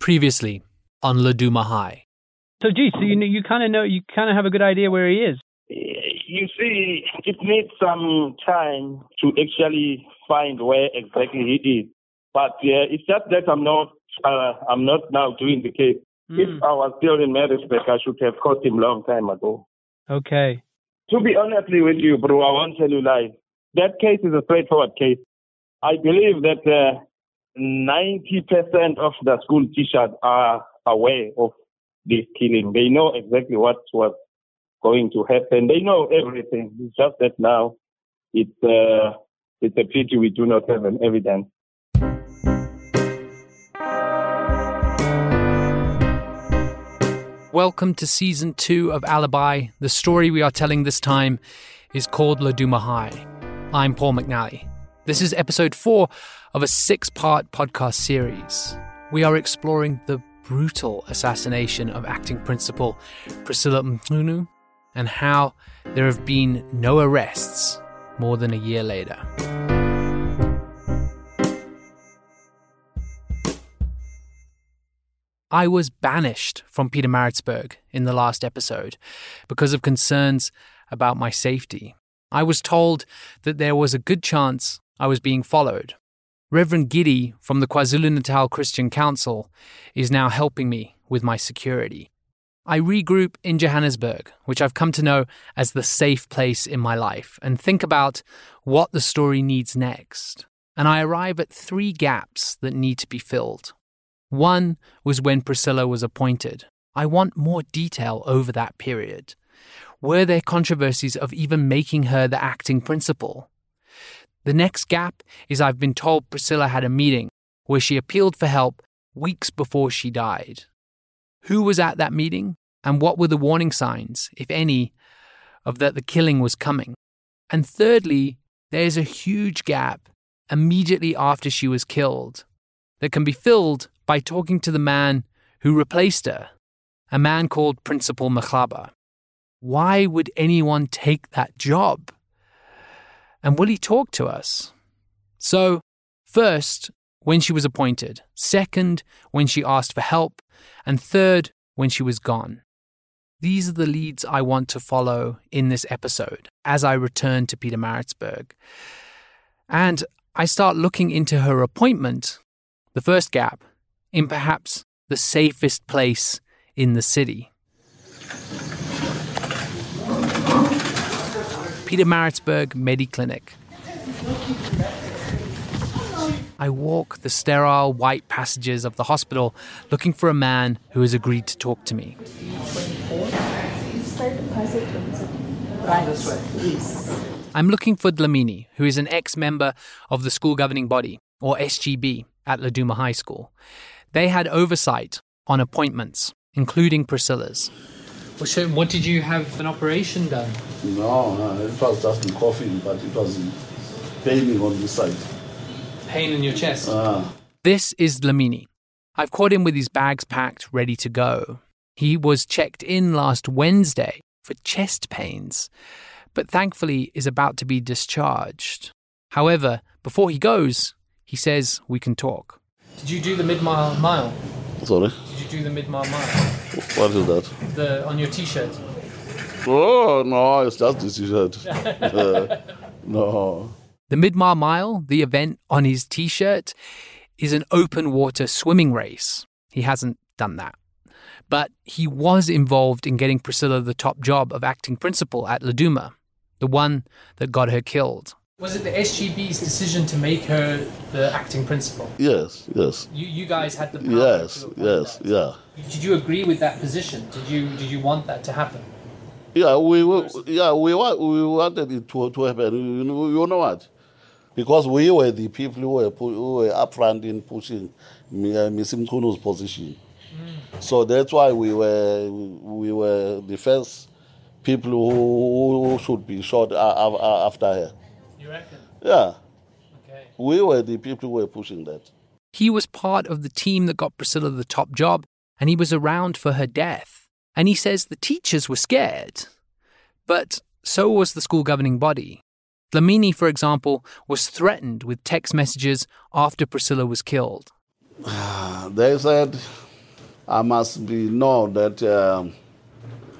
Previously on Laduma High. So, gee, so you know, you kind of know, you kind of have a good idea where he is. You see, it needs some time to actually find where exactly he is. But uh, it's just that I'm not, uh, I'm not now doing the case. Mm. If I was still in Maritzburg, I should have caught him long time ago. Okay. To be honestly with you, bro, I won't tell you lies. That case is a straightforward case. I believe that uh, 90% of the school teachers are aware of this killing. They know exactly what was going to happen. They know everything. It's just that now it's, uh, it's a pity we do not have an evidence. Welcome to season two of Alibi. The story we are telling this time is called Laduma High. I'm Paul McNally. This is episode four of a six part podcast series. We are exploring the brutal assassination of acting principal Priscilla Mchunu and how there have been no arrests more than a year later. I was banished from Pietermaritzburg in the last episode because of concerns about my safety. I was told that there was a good chance I was being followed. Reverend Giddy from the KwaZulu Natal Christian Council is now helping me with my security. I regroup in Johannesburg, which I've come to know as the safe place in my life, and think about what the story needs next. And I arrive at three gaps that need to be filled. One was when Priscilla was appointed. I want more detail over that period. Were there controversies of even making her the acting principal? The next gap is I've been told Priscilla had a meeting where she appealed for help weeks before she died. Who was at that meeting, and what were the warning signs, if any, of that the killing was coming? And thirdly, there's a huge gap immediately after she was killed that can be filled by talking to the man who replaced her, a man called Principal Machaba. Why would anyone take that job? And will he talk to us? So, first, when she was appointed, second, when she asked for help, and third, when she was gone. These are the leads I want to follow in this episode as I return to Pietermaritzburg. And I start looking into her appointment, the first gap, in perhaps the safest place in the city. Pietermaritzburg Mediclinic. I walk the sterile white passages of the hospital looking for a man who has agreed to talk to me. I'm looking for Dlamini, who is an ex member of the school governing body, or SGB, at Laduma High School. They had oversight on appointments, including Priscilla's. So, what did you have an operation done? No, no, it was just in coughing, but it was paining on this side. Pain in your chest. Ah, This is Dlamini. I've caught him with his bags packed, ready to go. He was checked in last Wednesday for chest pains, but thankfully is about to be discharged. However, before he goes, he says we can talk. Did you do the Midmar Mile? sorry. Did you do the Midmar Mile? What is that? The on your t-shirt. Oh, no, it's just this t-shirt. Uh, no. The Midmar Mile, the event on his t shirt, is an open water swimming race. He hasn't done that. But he was involved in getting Priscilla the top job of acting principal at Laduma, the one that got her killed. Was it the SGB's decision to make her the acting principal? Yes, yes. You, you guys had the power Yes, yes, that. yeah. Did you agree with that position? Did you did you want that to happen? Yeah, we, we yeah we we wanted it to, to happen. You know, you know what? Because we were the people who were who were up front in pushing uh, Miss Mchunu's position. So that's why we were we were the first people who, who should be shot after her. You reckon? Yeah, Okay. we were the people who were pushing that. He was part of the team that got Priscilla the top job, and he was around for her death. And he says the teachers were scared. But so was the school governing body. Dlamini, for example, was threatened with text messages after Priscilla was killed. They said I must be know that um,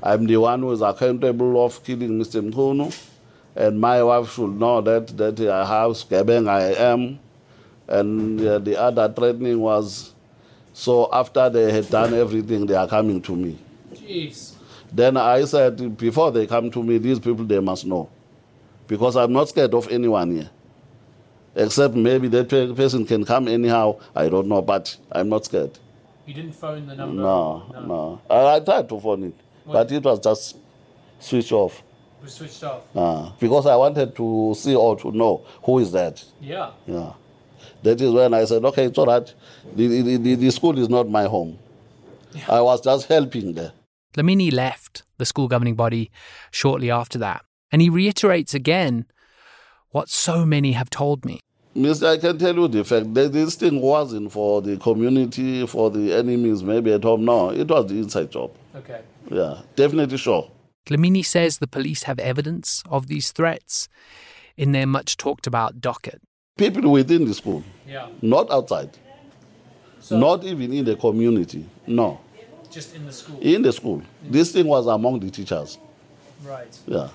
I'm the one who is accountable of killing Mr. Mchunu, and my wife should know that that I have Skebeng I am, and uh, the other threatening was, so after they had done everything, they are coming to me. Jeez. Then I said, before they come to me, these people they must know, because I'm not scared of anyone here. Except maybe that person can come anyhow. I don't know, but I'm not scared. You didn't phone the number? No, no. I, I tried to phone it, but it was just switched off. It was switched off. Uh, because I wanted to see or to know who is that. Yeah. Yeah. That is when I said, okay, it's all right. The, the, the, the school is not my home. I was just helping there. Dlamini left the school governing body shortly after that, and he reiterates again what so many have told me. Mister, I can tell you the fact that this thing wasn't for the community, for the enemies, maybe at home. No, it was the inside job. Okay. Yeah, definitely sure. Dlamini says the police have evidence of these threats in their much talked about docket. People within the school, Yeah. not outside, So not even in the community. No, just in the school. in the school. This thing was among the teachers. Right. Yeah.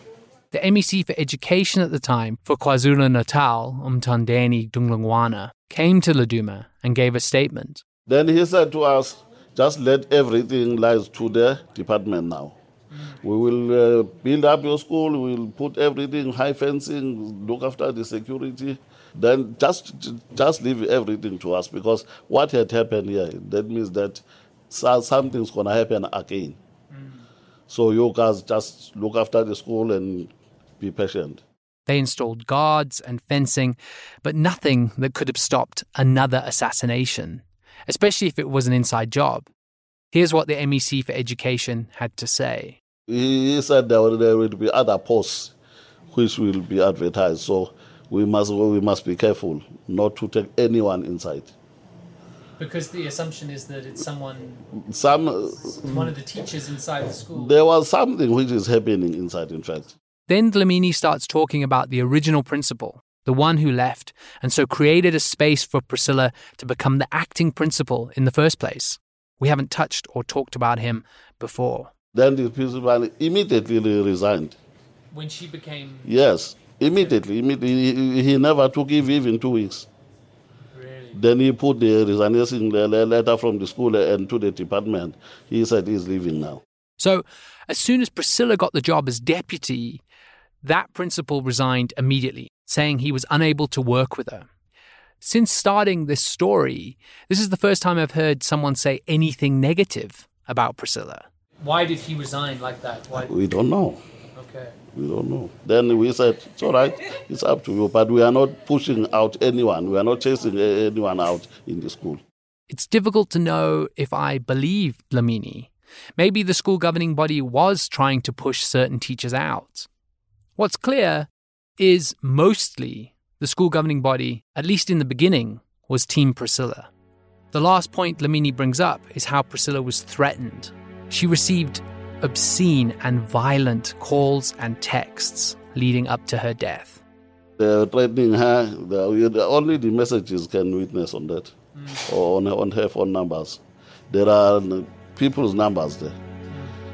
The MEC for Education at the time for KwaZulu Natal, Mthandeni Dlungwane, came to Laduma and gave a statement. Then he said to us, just let everything lies to the department now. We will uh, build up your school, we will put everything, high fencing, look after the security. Then just just leave everything to us because what had happened here, that means that so- something's going to happen again. So you guys just look after the school and be patient. They installed guards and fencing, but nothing that could have stopped another assassination, especially if it was an inside job. Here's what the MEC for Education had to say. He he said there will, there will be other posts which will be advertised. So we must we must be careful not to take anyone inside. Because the assumption is that it's someone, Some one of the teachers inside the school. there was something which is happening inside. In fact, Then Dlamini starts talking about the original principal, the one who left, and so created a space for Priscilla to become the acting principal in the first place. We haven't touched or talked about him before. Then the principal immediately resigned. When she became Yes, immediately. immediately he, he never took leave even two weeks. really Then he put the resignation le- le- letter from the school and to the department. He said he's leaving now. So, as soon as Priscilla got the job as deputy, that principal resigned immediately, saying he was unable to work with her. Since starting this story, this is the first time I've heard someone say anything negative about Priscilla. Why did he resign like that? Why? We don't know. Okay. We don't know. Then we said, it's all right, it's up to you. But we are not pushing out anyone. We are not chasing anyone out in the school. It's difficult to know if I believe Dlamini. Maybe the school governing body was trying to push certain teachers out. What's clear is mostly the school governing body, at least in the beginning, was Team Priscilla. The last point Dlamini brings up is how Priscilla was threatened. She received obscene and violent calls and texts leading up to her death. They're threatening her. The, the- only the messages can witness on that, mm. or on, on her phone numbers. There are people's numbers there,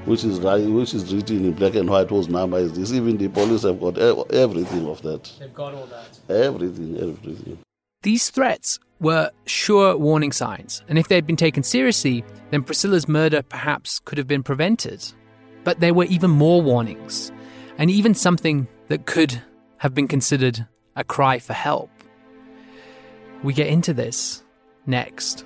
which is which is written in black and white. Whose number is this? Even the police have got everything of that. They've got all that. Everything, everything. These threats were sure warning signs, and if they had been taken seriously, then Priscilla's murder perhaps could have been prevented. But there were even more warnings, and even something that could have been considered a cry for help. We get into this next.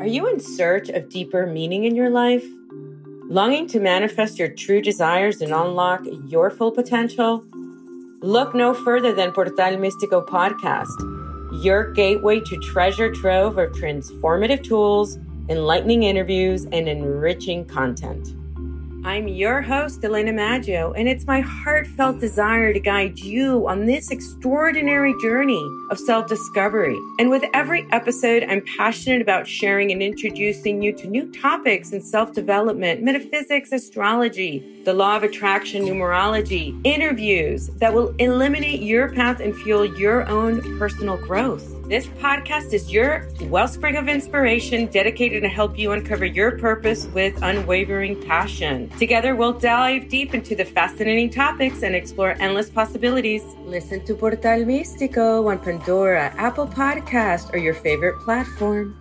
Are you in search of deeper meaning in your life? Longing to manifest your true desires and unlock your full potential? Look no further than Portal Místico podcast, your gateway to treasure trove of transformative tools, enlightening interviews, and enriching content. I'm your host, Elena Maggio, and it's my heartfelt desire to guide you on this extraordinary journey of self discovery. And with every episode, I'm passionate about sharing and introducing you to new topics in self development, metaphysics, astrology, the law of attraction, numerology, interviews that will eliminate your path and fuel your own personal growth. This podcast is your wellspring of inspiration dedicated to help you uncover your purpose with unwavering passion. Together, we'll dive deep into the fascinating topics and explore endless possibilities. Listen to Portal Místico on Pandora, Apple Podcast, or your favorite platform.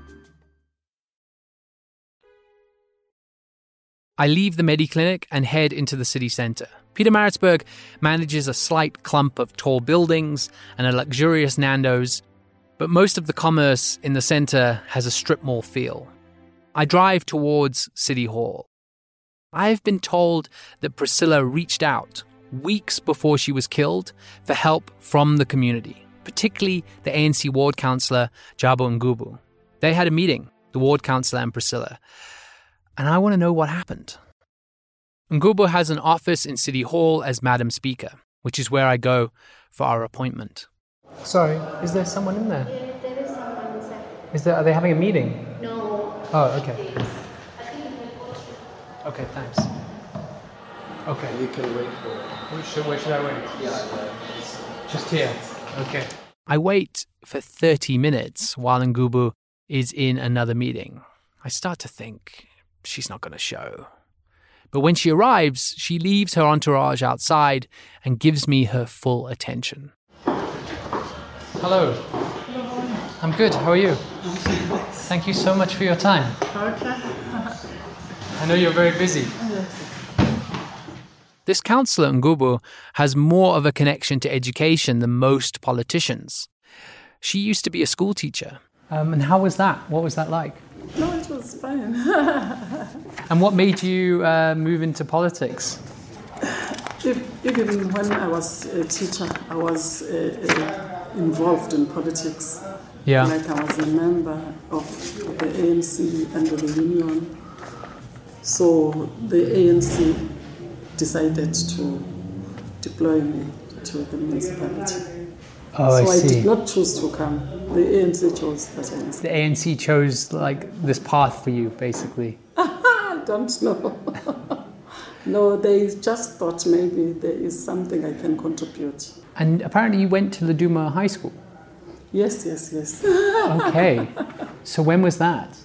I leave the Mediclinic and head into the city centre. Pietermaritzburg manages a slight clump of tall buildings and a luxurious Nando's, but most of the commerce in the centre has a strip mall feel. I drive towards City Hall. I've been told that Priscilla reached out weeks before she was killed for help from the community, particularly the ANC ward councillor Jabu Ngubu. They had a meeting, the ward councillor and Priscilla, and I want to know what happened. Ngubu has an office in City Hall as Madam Speaker, which is where I go for our appointment. Sorry, is there someone in there? Yeah, there is someone inside. Is there? Are they having a meeting? No. Oh, okay. Please. I think it will go. Okay, thanks. Okay. You can wait for it. Where should, where should I wait? Yeah, yeah. Just here. Okay. I wait for 30 minutes while Ngubu is in another meeting. I start to think she's not going to show. But when she arrives, she leaves her entourage outside and gives me her full attention. Hello. Hello. I'm good. How are you? Thank you so much for your time. I know you're very busy. This councillor Ngubu has more of a connection to education than most politicians. She used to be a school teacher. Um, and how was that? What was that like? No, it was fine. And what made you uh, move into politics? If- Even when I was a teacher, I was uh, uh, involved in politics. Yeah. Like I was a member of the ANC and the union. So the ANC decided to deploy me to the municipality. Oh, so I see. did not choose to come. The ANC chose that I was. the ANC chose like this path for you, basically. I don't know. no, they just thought maybe there is something I can contribute. And apparently, you went to Laduma High School. Yes, yes, yes. Okay. so when was that?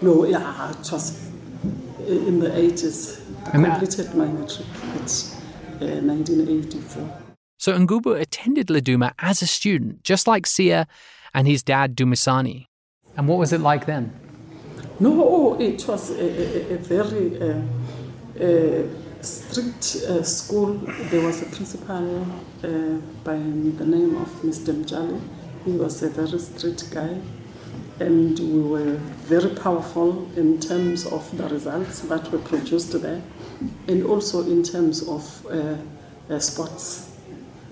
no, yeah, it was in the 80s. I And completed my matric at uh, 1984. So Ngubu attended Laduma as a student, just like Sia and his dad Dumisani. And what was it like then? No, it was a, a, a very uh, uh, strict uh, school. There was a principal uh, by the name of Mr. Mjali. He was a very strict guy, and we were very powerful in terms of the results that were produced there, and also in terms of uh, uh, sports.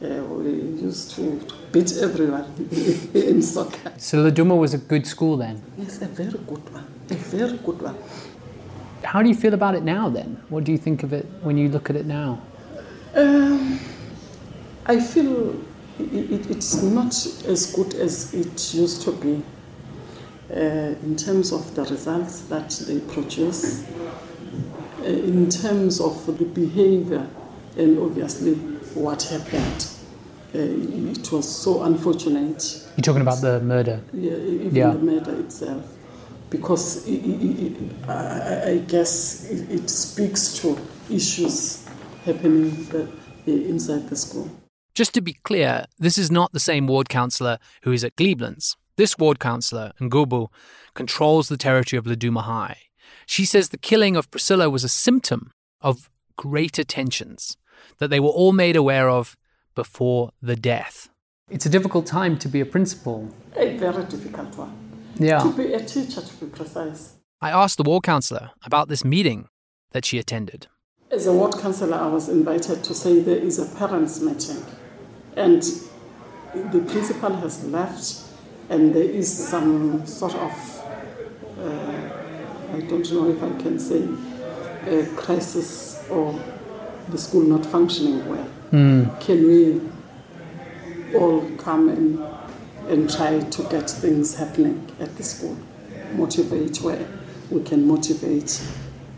Uh, we used to beat everyone in soccer. So Laduma was a good school then. Yes, a very good one. A very good one. How do you feel about it now then? What do you think of it when you look at it now? Um, I feel it, it, it's not as good as it used to be uh, in terms of the results that they produce, uh, in terms of the behavior, and obviously what happened. Uh, it was so unfortunate. You're talking about the murder? Yeah, even Yeah. the murder itself. Because i i i I, I guess it, it speaks to issues happening the, inside the school. Just to be clear, this is not the same ward councillor who is at Glebelands. This ward councillor, Ngubu, controls the territory of Laduma High. She says the killing of Priscilla was a symptom of greater tensions that they were all made aware of before the death. It's a difficult time to be a principal. A very difficult one. Yeah. To be a teacher, to be precise. I asked the ward councillor about this meeting that she attended. As a ward councillor, I was invited to say there is a parents' meeting, and the principal has left, and there is some sort of, uh, I don't know if I can say, a crisis or the school not functioning well. Mm. Can we all come and, and try to get things happening at the school? Motivate where we can motivate,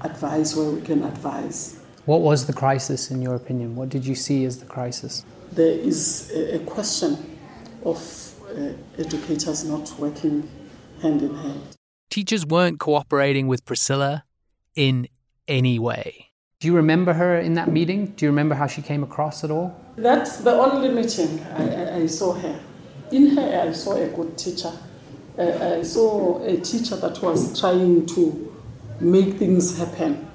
advise where we can advise. What was the crisis, in your opinion? What did you see as the crisis? There is a, a question of uh, educators not working hand in hand. Teachers weren't cooperating with Priscilla in any way. Do you remember her in that meeting? Do you remember how she came across at all? That's the only meeting I, I, I saw her. In her, I saw a good teacher. Uh, I saw a teacher that was trying to make things happen,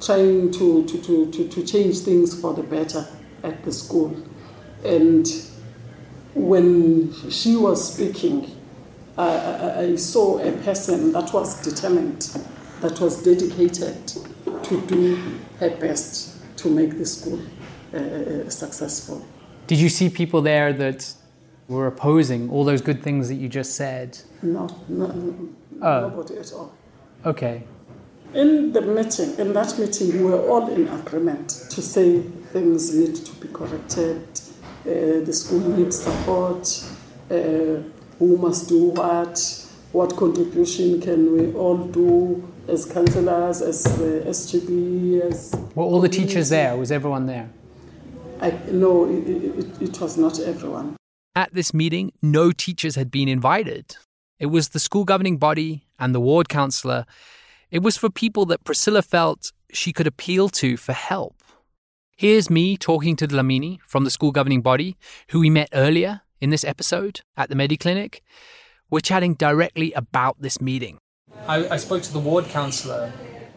trying to, to, to, to, to change things for the better at the school. And when she was speaking, I, I, I saw a person that was determined, that was dedicated to do her best to make the school uh, uh, successful. Did you see people there that were opposing all those good things that you just said? No, no Oh. nobody at all. Okay. In the meeting, in that meeting, we were all in agreement to say things need to be corrected, uh, the school needs support, uh, who must do what, what contribution can we all do as councillors, as uh, SGB, as Were all the teachers there? Was everyone there? I no, it, it, it was not everyone. At this meeting, no teachers had been invited. It was the school governing body and the ward councillor. It was for people that Priscilla felt she could appeal to for help. Here's me talking to Dlamini from the school governing body, who we met earlier in this episode at the Mediclinic. We're chatting directly about this meeting. I, I spoke to the ward councillor,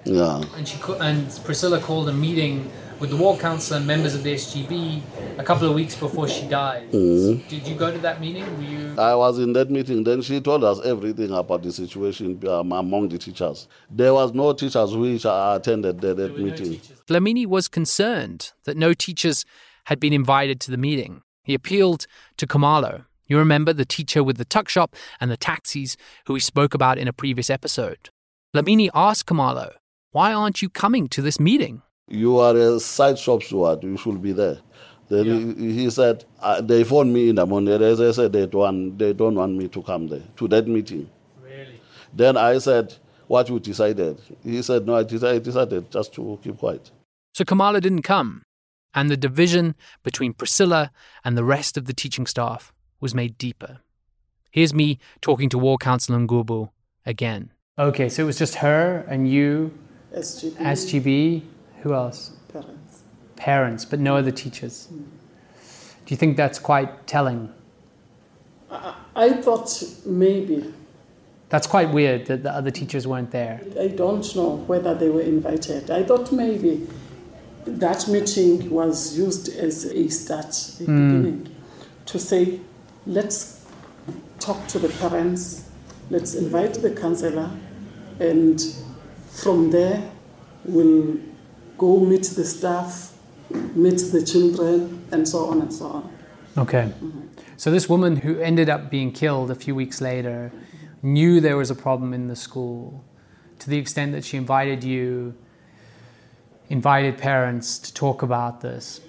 Yeah. and she and Priscilla called a meeting with the ward council and members of the SGB a couple of weeks before she died. Mhm. Did you go to that meeting? Were you? I was in that meeting. Then she told us everything about the situation um, among the teachers. There was no teachers which attended that, that meeting. Dlamini was concerned that no teachers had been invited to the meeting. He appealed to Khumalo. You remember the teacher with the tuck shop and the taxis who we spoke about in a previous episode. Dlamini asked Khumalo, Why aren't you coming to this meeting? You are a side shop steward. You should be there. Then he, he said, uh, they phoned me in the morning. As I said, they don't, want, they don't want me to come there, to that meeting. Really? Then I said, what you decided? He said, no, I decided, decided just to keep quiet. So Kamala didn't come, and the division between Priscilla and the rest of the teaching staff was made deeper. Here's me talking to War Councillor Ngubu again. Okay, so it was just her and you, SGB, SGB, who else? parents. Parents, but no other teachers. Do you think that's quite telling? I, I thought maybe, That's quite weird that the other teachers weren't there. I don't know whether they were invited. I thought maybe that meeting was used as a start, a Mm. beginning, to say, let's talk to the parents, let's invite the counselor, and from there we'll go meet the staff, meet the children, and so on and so on. Okay. Mm-hmm. So this woman who ended up being killed a few weeks later knew there was a problem in the school, to the extent that she invited you, invited parents to talk about this.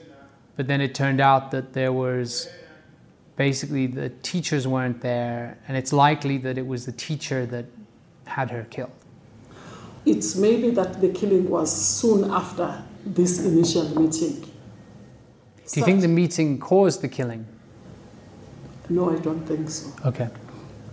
But then it turned out that there was basically the teachers weren't there, and it's likely that it was the teacher that had her killed. It's maybe that the killing was soon after this initial meeting. Do you think the meeting caused the killing? No, I don't think so. Okay.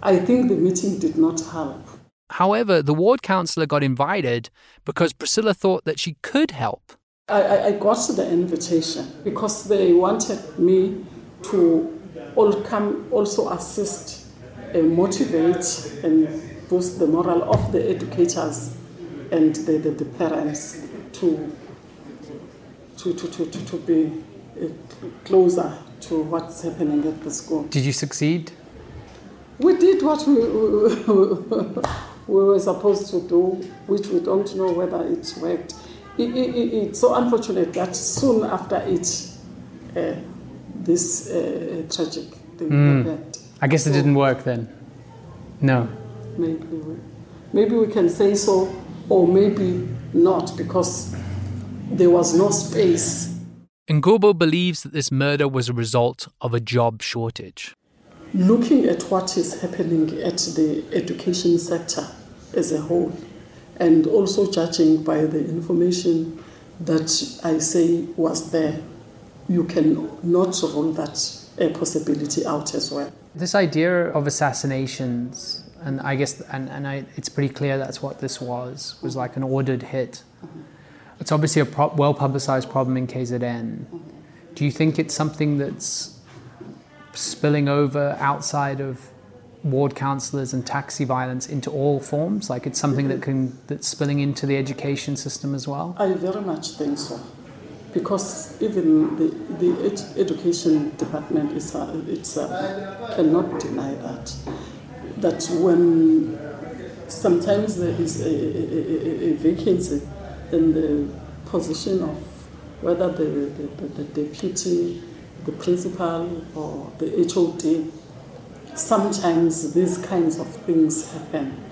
I think the meeting did not help. However, the ward councillor got invited because Priscilla thought that she could help. I, I, I got the invitation because they wanted me to all come also assist and motivate and boost the morale of the educators and the, the, the parents to, to, to, to, to, to be uh, closer to what's happening at the school. Did you succeed? We did what we, we, we were supposed to do, which we don't know whether it worked. It, it, it, it's so unfortunate that soon after it, uh, this uh, tragic thing Mm. happened. I guess it didn't work then. No. Maybe we, maybe we can say so, or maybe not, because there was no space. Ngubo believes that this murder was a result of a job shortage. Looking at what is happening at the education sector as a whole, and also judging by the information that I say was there, you can not rule that a possibility out as well. This idea of assassinations, and I guess, and, and I, it's pretty clear that's what this was, was like an ordered hit. It's obviously a pro- well publicized problem in KZN. Do you think it's something that's spilling over outside of ward councillors and taxi violence into all forms? Like it's something that can that's spilling into the education system as well? I very much think so, because even the, the ed- education department is, uh, it's, uh, cannot deny that. That when sometimes there is a, a, a, a vacancy in the position of whether the, the, the, the deputy, the principal, or the HOD, sometimes these kinds of things happen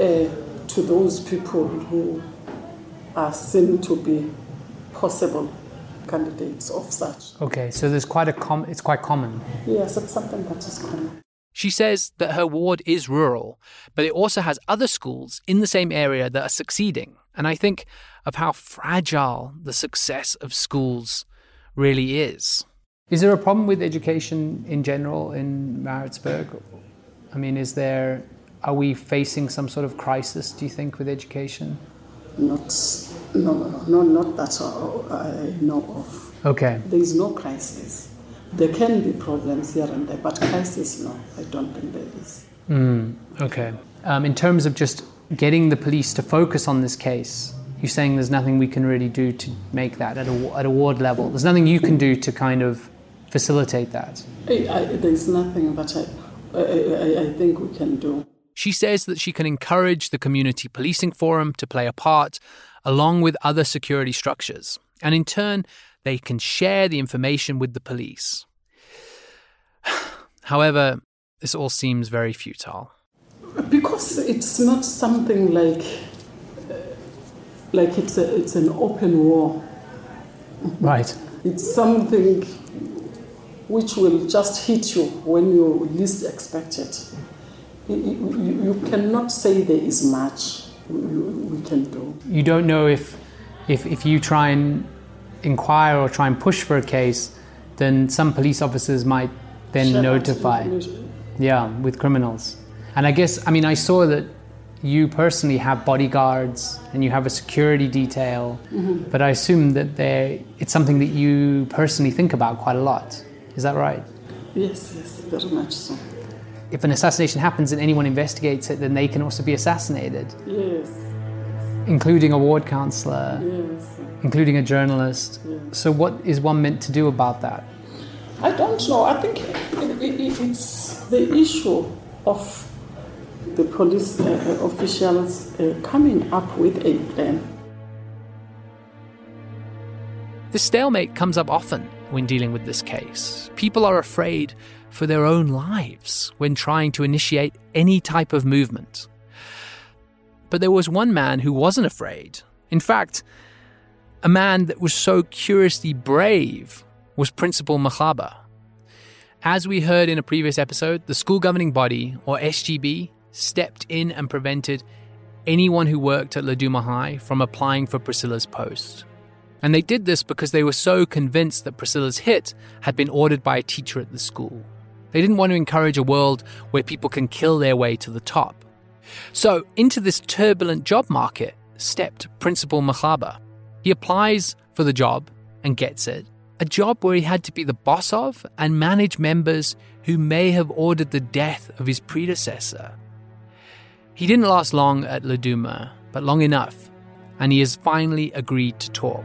uh, to those people who are seen to be possible candidates of such. Okay, so there's quite a com- it's quite common. Yes, it's something that is common. She says that her ward is rural, but it also has other schools in the same area that are succeeding. And I think of how fragile the success of schools really is. Is there a problem with education in general in Maritzburg? I mean, is there, are we facing some sort of crisis, do you think, with education? Not, no, no, no, no, not that I know of. Okay. There is no crisis. There can be problems here and there, but crisis, no, I don't think there is. Mm, okay. Um, in terms of just getting the police to focus on this case, you're saying there's nothing we can really do to make that at a, at a ward level. There's nothing you can do to kind of facilitate that. I, I, there's nothing that I, I, I, I think we can do. She says that she can encourage the Community Policing Forum to play a part along with other security structures, and in turn, they can share the information with the police. However, this all seems very futile. Because it's not something like uh, like it's a, it's an open war. Right. It's something which will just hit you when you least expect it. You, you, you cannot say there is much we, we can do. You don't know if, if, if you try and inquire or try and push for a case, then some police officers might then Share notify. Yeah, with criminals. And I guess, I mean, I saw that you personally have bodyguards and you have a security detail, Mhm. but I assume that they, it's something that you personally think about quite a lot. Is that right? Yes, yes, very much so. If an assassination happens and anyone investigates it, then they can also be assassinated, Yes, including a ward councillor, yes. including a journalist. Yeah. So, what is one meant to do about that? I don't know. I think it, it, it- it's the issue of the police uh, officials uh, coming up with a plan. The stalemate comes up often when dealing with this case. People are afraid for their own lives when trying to initiate any type of movement. But there was one man who wasn't afraid. In fact, a man that was so curiously brave was Principal Machaba. As we heard in a previous episode, the school governing body, or SGB, stepped in and prevented anyone who worked at Laduma High from applying for Priscilla's post. And they did this because they were so convinced that Priscilla's hit had been ordered by a teacher at the school. They didn't want to encourage a world where people can kill their way to the top. So, into this turbulent job market stepped Principal Machaba. He applies for the job and gets it. A job where he had to be the boss of and manage members who may have ordered the death of his predecessor. He didn't last long at Laduma, but long enough, and he has finally agreed to talk.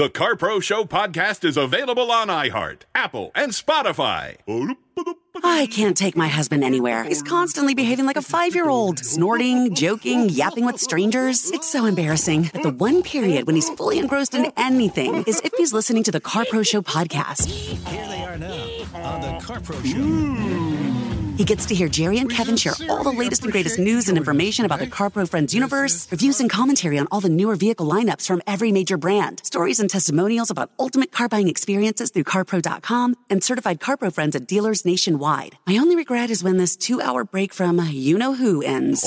The CarPro Show podcast is available on iHeart, Apple, and Spotify. I can't take my husband anywhere. He's constantly behaving like a five year old, snorting, joking, yapping with strangers. It's so embarrassing that the one period when he's fully engrossed in anything is if he's listening to the CarPro Show podcast. Here they are now on the CarPro Show. He gets to hear Jerry and Kevin share all the latest and greatest news and information about the CarPro Friends universe, reviews and commentary on all the newer vehicle lineups from every major brand, stories and testimonials about ultimate car buying experiences through CarPro.com, and certified CarPro friends at dealers nationwide. My only regret is when this two hour break from you know who ends.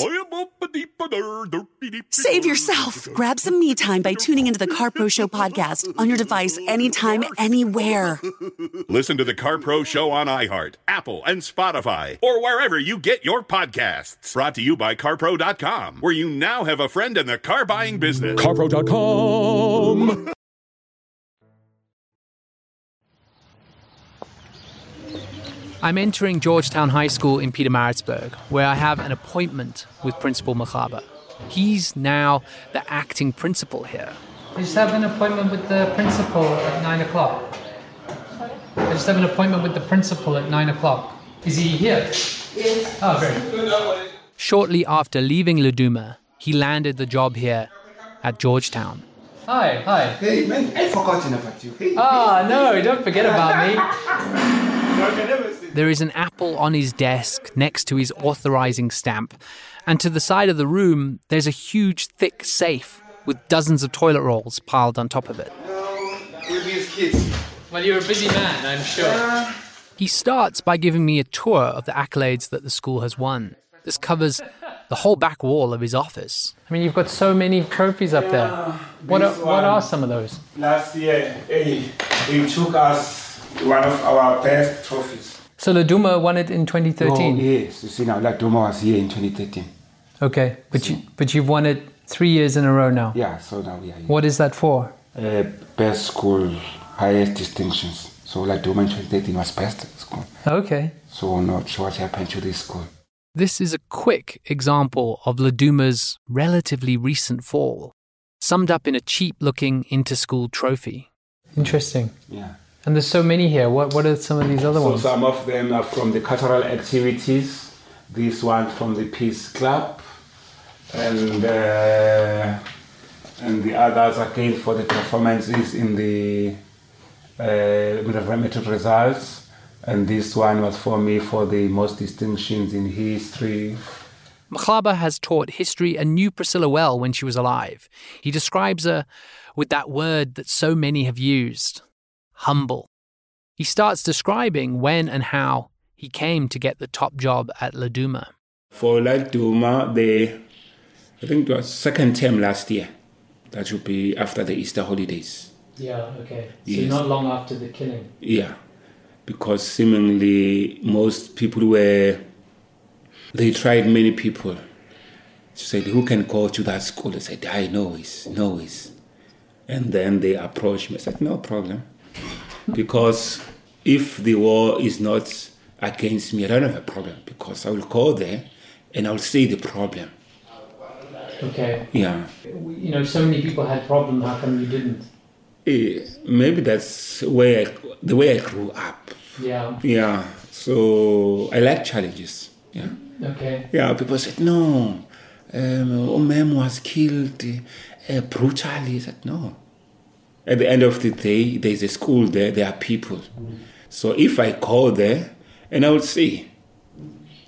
Save yourself. Grab some me time by tuning into the CarPro Show podcast on your device anytime, anywhere. Listen to the CarPro Show on iHeart, Apple, and Spotify, or wherever you get your podcasts. Brought to you by CarPro.com, where you now have a friend in the car buying business. CarPro.com. I'm entering Georgetown High School in Pietermaritzburg, where I have an appointment with Principal Machaba. He's now the acting principal here. I just have an appointment with the principal at 9 o'clock. I just have an appointment with the principal at 9 o'clock. Is he here? Yes. Oh, great. Shortly after leaving Laduma, he landed the job here at Georgetown. Hi, hi. Hey, man, I forgot about you. Hey, Ah, no, don't forget about me. There is an apple on his desk next to his authorizing stamp, and to the side of the room, there's a huge, thick safe with dozens of toilet rolls piled on top of it. with these kids. Well, you're a busy man, I'm sure. He starts by giving me a tour of the accolades that the school has won. This covers the whole back wall of his office. I mean, you've got so many trophies up there. What are, this what are some of those? Last year, hey, they took us one of our best trophies. So Laduma won it in 2013. Oh, yes, you see now, Laduma was here in 2013. Okay, but you but you've won it three years in a row now. Yeah, so now we are here. What is that for? Uh, best school, highest distinctions. So Laduma in 2013 was best school. Okay. So not sure what happened to this school. This is a quick example of Laduma's relatively recent fall, summed up in a cheap-looking inter-school trophy. Interesting. Yeah. And there's so many here. What what are some of these other so ones? some of them are from the cultural activities. This one from the Peace Club, and uh, and the others again for the performances in the uh, matric results. And this one was for me for the most distinctions in history. Machaba has taught history and knew Priscilla well when she was alive. He describes her with that word that so many have used humble. He starts describing when and how he came to get the top job at Laduma. For Laduma, the I think it was second term last year. That should be after the Easter holidays. Yeah, okay. So not long after the killing. Yeah, because seemingly most people were, they tried many people. She said, Who can go to that school? They said, I know it's, no it's. And then they approached me. I said, no problem. Because if the war is not against me, I don't have a problem because I will go there and I'll see the problem. Okay. Yeah. You know, so many people had problems. How come you didn't? Eh, Maybe that's where I, the way I grew up. Yeah. Yeah. So I like challenges. Yeah. Okay. Yeah. People said no. Um, ma'am was killed uh, brutally. I said no. At the end of the day, there's a school there. There are people. So if I go there, and I will see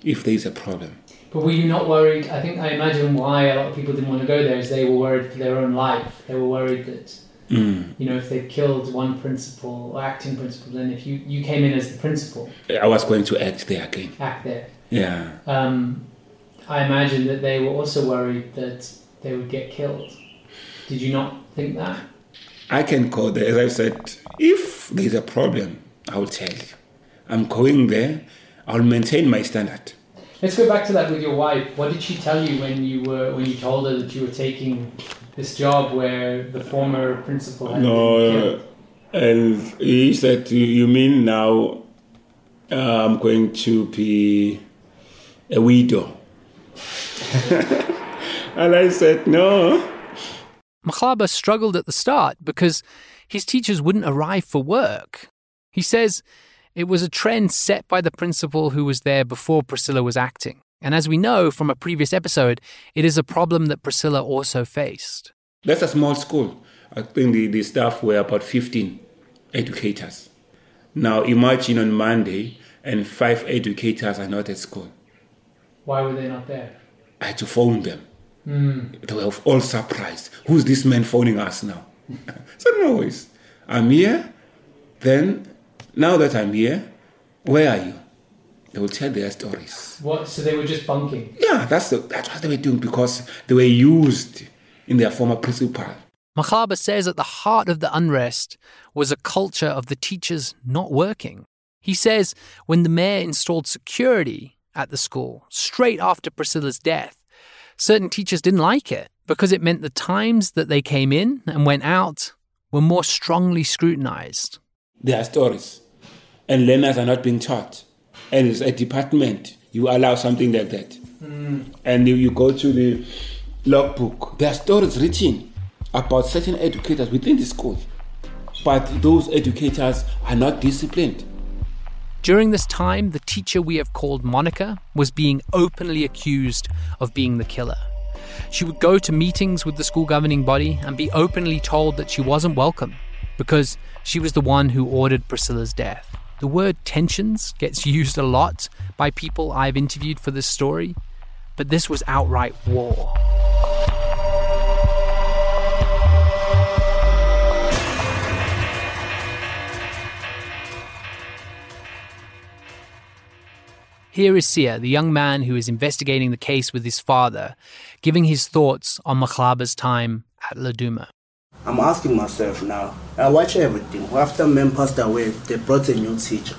if there is a problem. But were you not worried? I think I imagine why a lot of people didn't want to go there is they were worried for their own life. They were worried that Mm. you know if they killed one principal or acting principal, then if you you came in as the principal, I was going to act there again. act there. Yeah. Um, I imagine that they were also worried that they would get killed. Did you not think that? I can go there. As I said, if there's a problem, I will tell you. I'm going there. I'll maintain my standard. Let's go back to that with your wife. What did she tell you when you were when you told her that you were taking this job where the former principal had been No, killed? uh, and he said, "You you mean now uh, I'm going to be a widow?" and I said, "No." Machaba struggled at the start because his teachers wouldn't arrive for work. He says it was a trend set by the principal who was there before Priscilla was acting. And as we know from a previous episode, it is a problem that Priscilla also faced. That's a small school. I think the, the staff were about 15 educators. Now imagine on Monday and five educators are not at school. Why were they not there? I had to phone them. Mm. They were all surprised. Who's this man phoning us now? so no, it's, I'm here. Then, now that I'm here, where are you? They will tell their stories. What? So they were just bunking. Yeah, that's, the, that's what they were doing because they were used in their former principal. Machaba says at the heart of the unrest was a culture of the teachers not working. He says when the mayor installed security at the school straight after Priscilla's death, certain teachers didn't like it because it meant the times that they came in and went out were more strongly scrutinized. There are stories, and learners are not being taught. And it's a department, you allow something like that. Mm. And if you go to the logbook, there are stories written about certain educators within the school. But those educators are not disciplined. During this time, the teacher we have called Monica was being openly accused of being the killer. She would go to meetings with the school governing body and be openly told that she wasn't welcome because she was the one who ordered Priscilla's death. The word tensions gets used a lot by people I've interviewed for this story, but this was outright war. Here is Sia, the young man who is investigating the case with his father, giving his thoughts on Machaba's time at Laduma. I'm asking myself now. I watch everything. After men passed away, they brought a new teacher,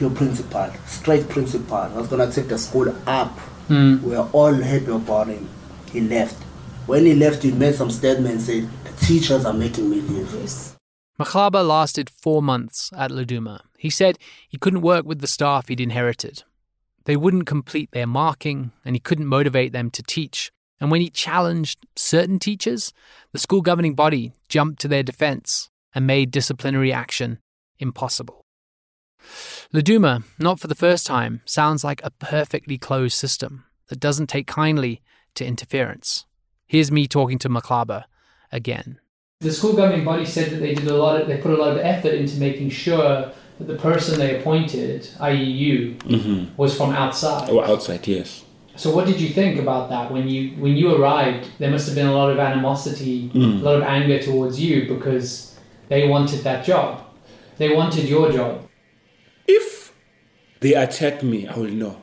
new principal, straight principal. I was gonna take the school up. Mm. We are all happy about him. He left. When he left, he made some statements saying the teachers are making me leave. Machaba lasted four months at Laduma. He said he couldn't work with the staff he'd inherited. They wouldn't complete their marking, and he couldn't motivate them to teach. And when he challenged certain teachers, the school governing body jumped to their defense and made disciplinary action impossible. Laduma, not for the first time, sounds like a perfectly closed system that doesn't take kindly to interference. Here's me talking to Machaba again. The school governing body said that they did a lot of, they put a lot of effort into making sure that the person they appointed, i.e., you, Mm-hmm. was from outside. Oh, outside, yes. So, what did you think about that when you when you arrived? There must have been a lot of animosity, Mm. a lot of anger towards you because they wanted that job. They wanted your job. If they attack me, I will know.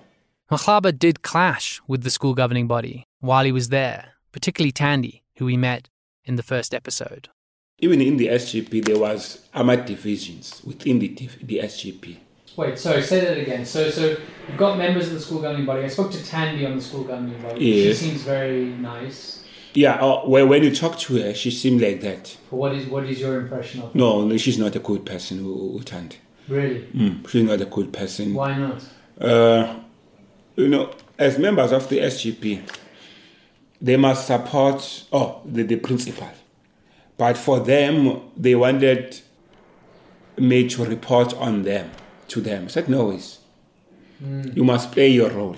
Machaba did clash with the school governing body while he was there, particularly Tandy, who we met in the first episode. Even in the SGB, there was armored divisions within the, the SGB. Wait, sorry, say that again. So, so you've got members of the school governing body. I spoke to Tandy on the school governing body. Yes. She seems very nice. Yeah, uh, when when you talk to her, she seemed like that. But what is what is your impression of her? No, no, she's not a good person, Uthandi. Really? Mm, she's not a good person. Why not? Uh, you know, as members of the SGB, they must support oh the, the principal. But for them, they wanted me to report on them to them. I said, no, it's, Mm. you must play your role.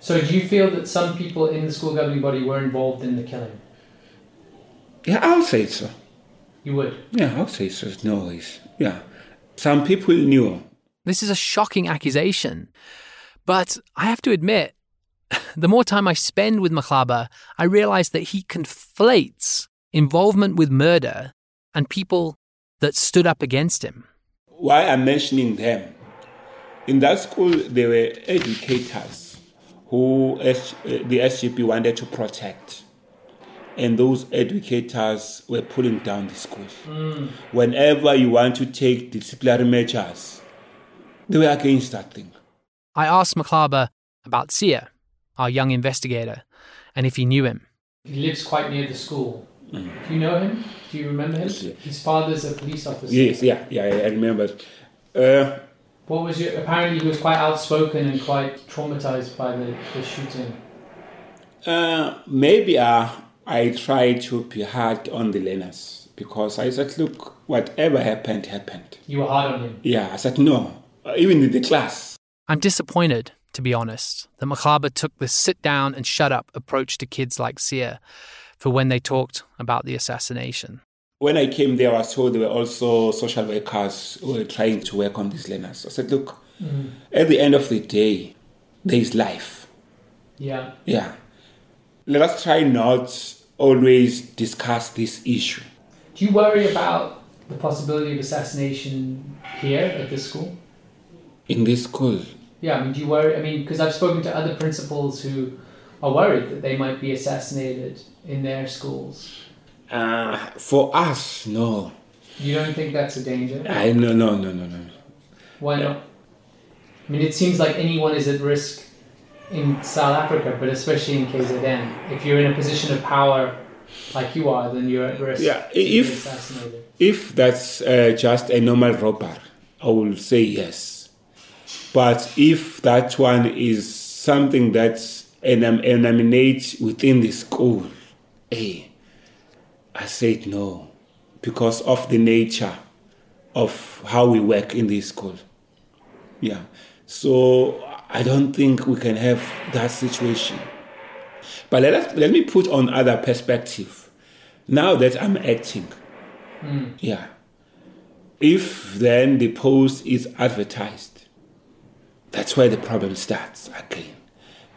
So do you feel that some people in the school governing body were involved in the killing? Yeah, I'll say so. You would. Yeah, I'll say so. No, it's, yeah. Some people knew. This is a shocking accusation. But I have to admit, the more time I spend with Machaba, I realize that he conflates involvement with murder and people that stood up against him. Why I'm mentioning them? In that school, there were educators who S- uh, the SGB wanted to protect. And those educators were pulling down the school. Mm. Whenever you want to take disciplinary measures, they were against that thing. I asked Machaba about Sia, our young investigator, and if he knew him. He lives quite near the school. Do you know him? Do you remember him? His father's a police officer. Yes, yeah, yeah, I remember. Uh, What was your? Apparently, he was quite outspoken and quite traumatized by the, the shooting. Uh, maybe uh, I tried to be hard on the learners because I said, look, whatever happened, happened. You were hard on him. Yeah, I said, no, uh, even in the class. I'm disappointed, to be honest, that Machaba took this sit down and shut up approach to kids like Sia for when they talked about the assassination. When I came there, I was told there were also social workers who were trying to work on these learners. I said, look, Mm. at the end of the day, there is life. Yeah. Yeah. Let us try not always discuss this issue. Do you worry about the possibility of assassination here at this school? In this school, Yeah, I mean, do you worry? I mean, because I've spoken to other principals who are worried that they might be assassinated in their schools. Uh, for us, no. You don't think that's a danger? I no no no no no. Why not? I mean, it seems like anyone is at risk in South Africa, but especially in KZN. If you're in a position of power like you are, then you're at risk Yeah, if if that's uh, just a normal robber, I will say yes. But if that one is something that's an emanate within the school, eh, I said no, because of the nature of how we work in this school. Yeah, so I don't think we can have that situation. But let us, let me put on other perspective. Now that I'm acting, Mm. yeah. If then the post is advertised, that's where the problem starts again.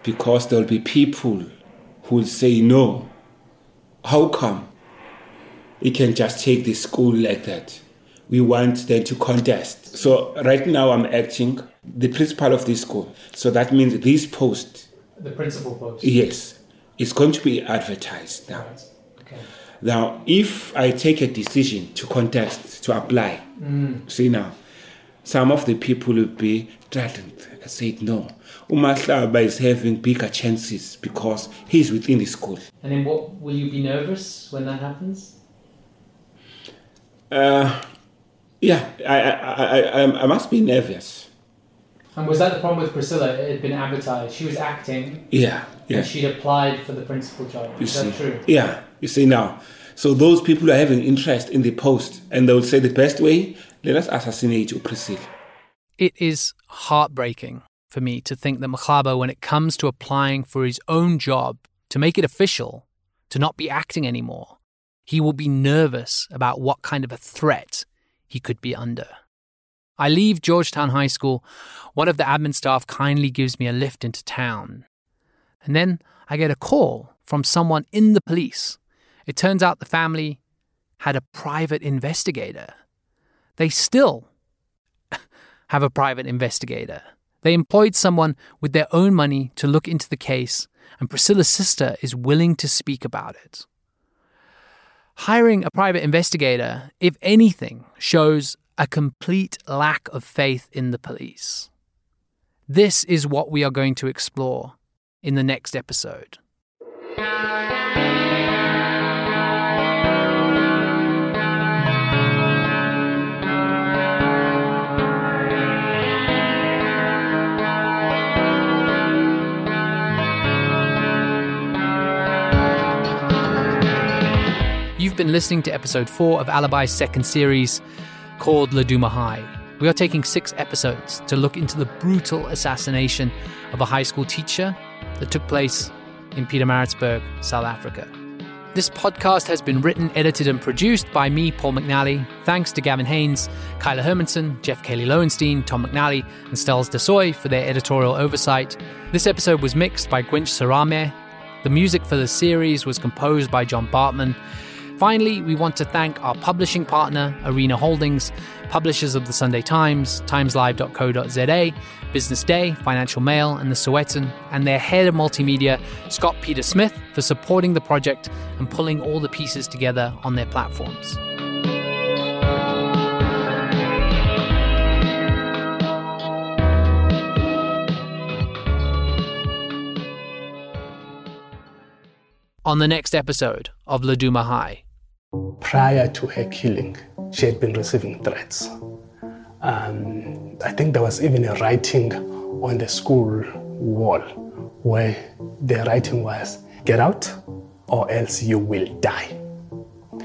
Because there will be people who will say, no, how come you can just take the school like that? We want them to contest. So right now I'm acting the principal of this school. So that means this post, The principal post. yes, It's going to be advertised now. Okay. Now, if I take a decision to contest, to apply, Mm. see now, some of the people will be threatened. I said no. Umahlaba is having bigger chances because he's within the school. And then what will you be nervous when that happens? Uh, yeah, I, I, I, I, I must be nervous. And was that the problem with Priscilla? It had been advertised. She was acting. Yeah, yeah. And she'd applied for the principal job. You Is see, that true? yeah, you see now. So those people are having interest in the post, and they will say the best way, let us assassinate you, Priscilla. It is heartbreaking for me to think that Machaba, when it comes to applying for his own job, to make it official, to not be acting anymore, he will be nervous about what kind of a threat he could be under. I leave Georgetown High School. One of the admin staff kindly gives me a lift into town. And then I get a call from someone in the police. It turns out the family had a private investigator. They still have a private investigator. They employed someone with their own money to look into the case, and Priscilla's sister is willing to speak about it. Hiring a private investigator, if anything, shows a complete lack of faith in the police. This is what we are going to explore in the next episode. You've been listening to episode 4 of Alibi's second series called Laduma High. We are taking six episodes to look into the brutal assassination of a high school teacher that took place in Pietermaritzburg, South Africa. This podcast has been written, edited, and produced by me, Paul McNally. Thanks to Gavin Haynes, Kyla Hermanson, Jeff Cayley Lowenstein, Tom McNally, and Stells Desoy for their editorial oversight. This episode was mixed by Gwynch Sarame. The music for the series was composed by John Bartman. Finally, we want to thank our publishing partner, Arena Holdings, publishers of the Sunday Times, timeslive.co.za, Business Day, Financial Mail, and the Sowetan, and their head of multimedia, Scott Peter Smith, for supporting the project and pulling all the pieces together on their platforms. On the next episode of Laduma High. Prior to her killing, she had been receiving threats. Um, I think there was even a writing on the school wall where the writing was, Get out or else you will die.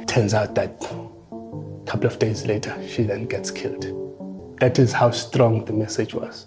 Turns out that a couple of days later, she then gets killed. That is how strong the message was.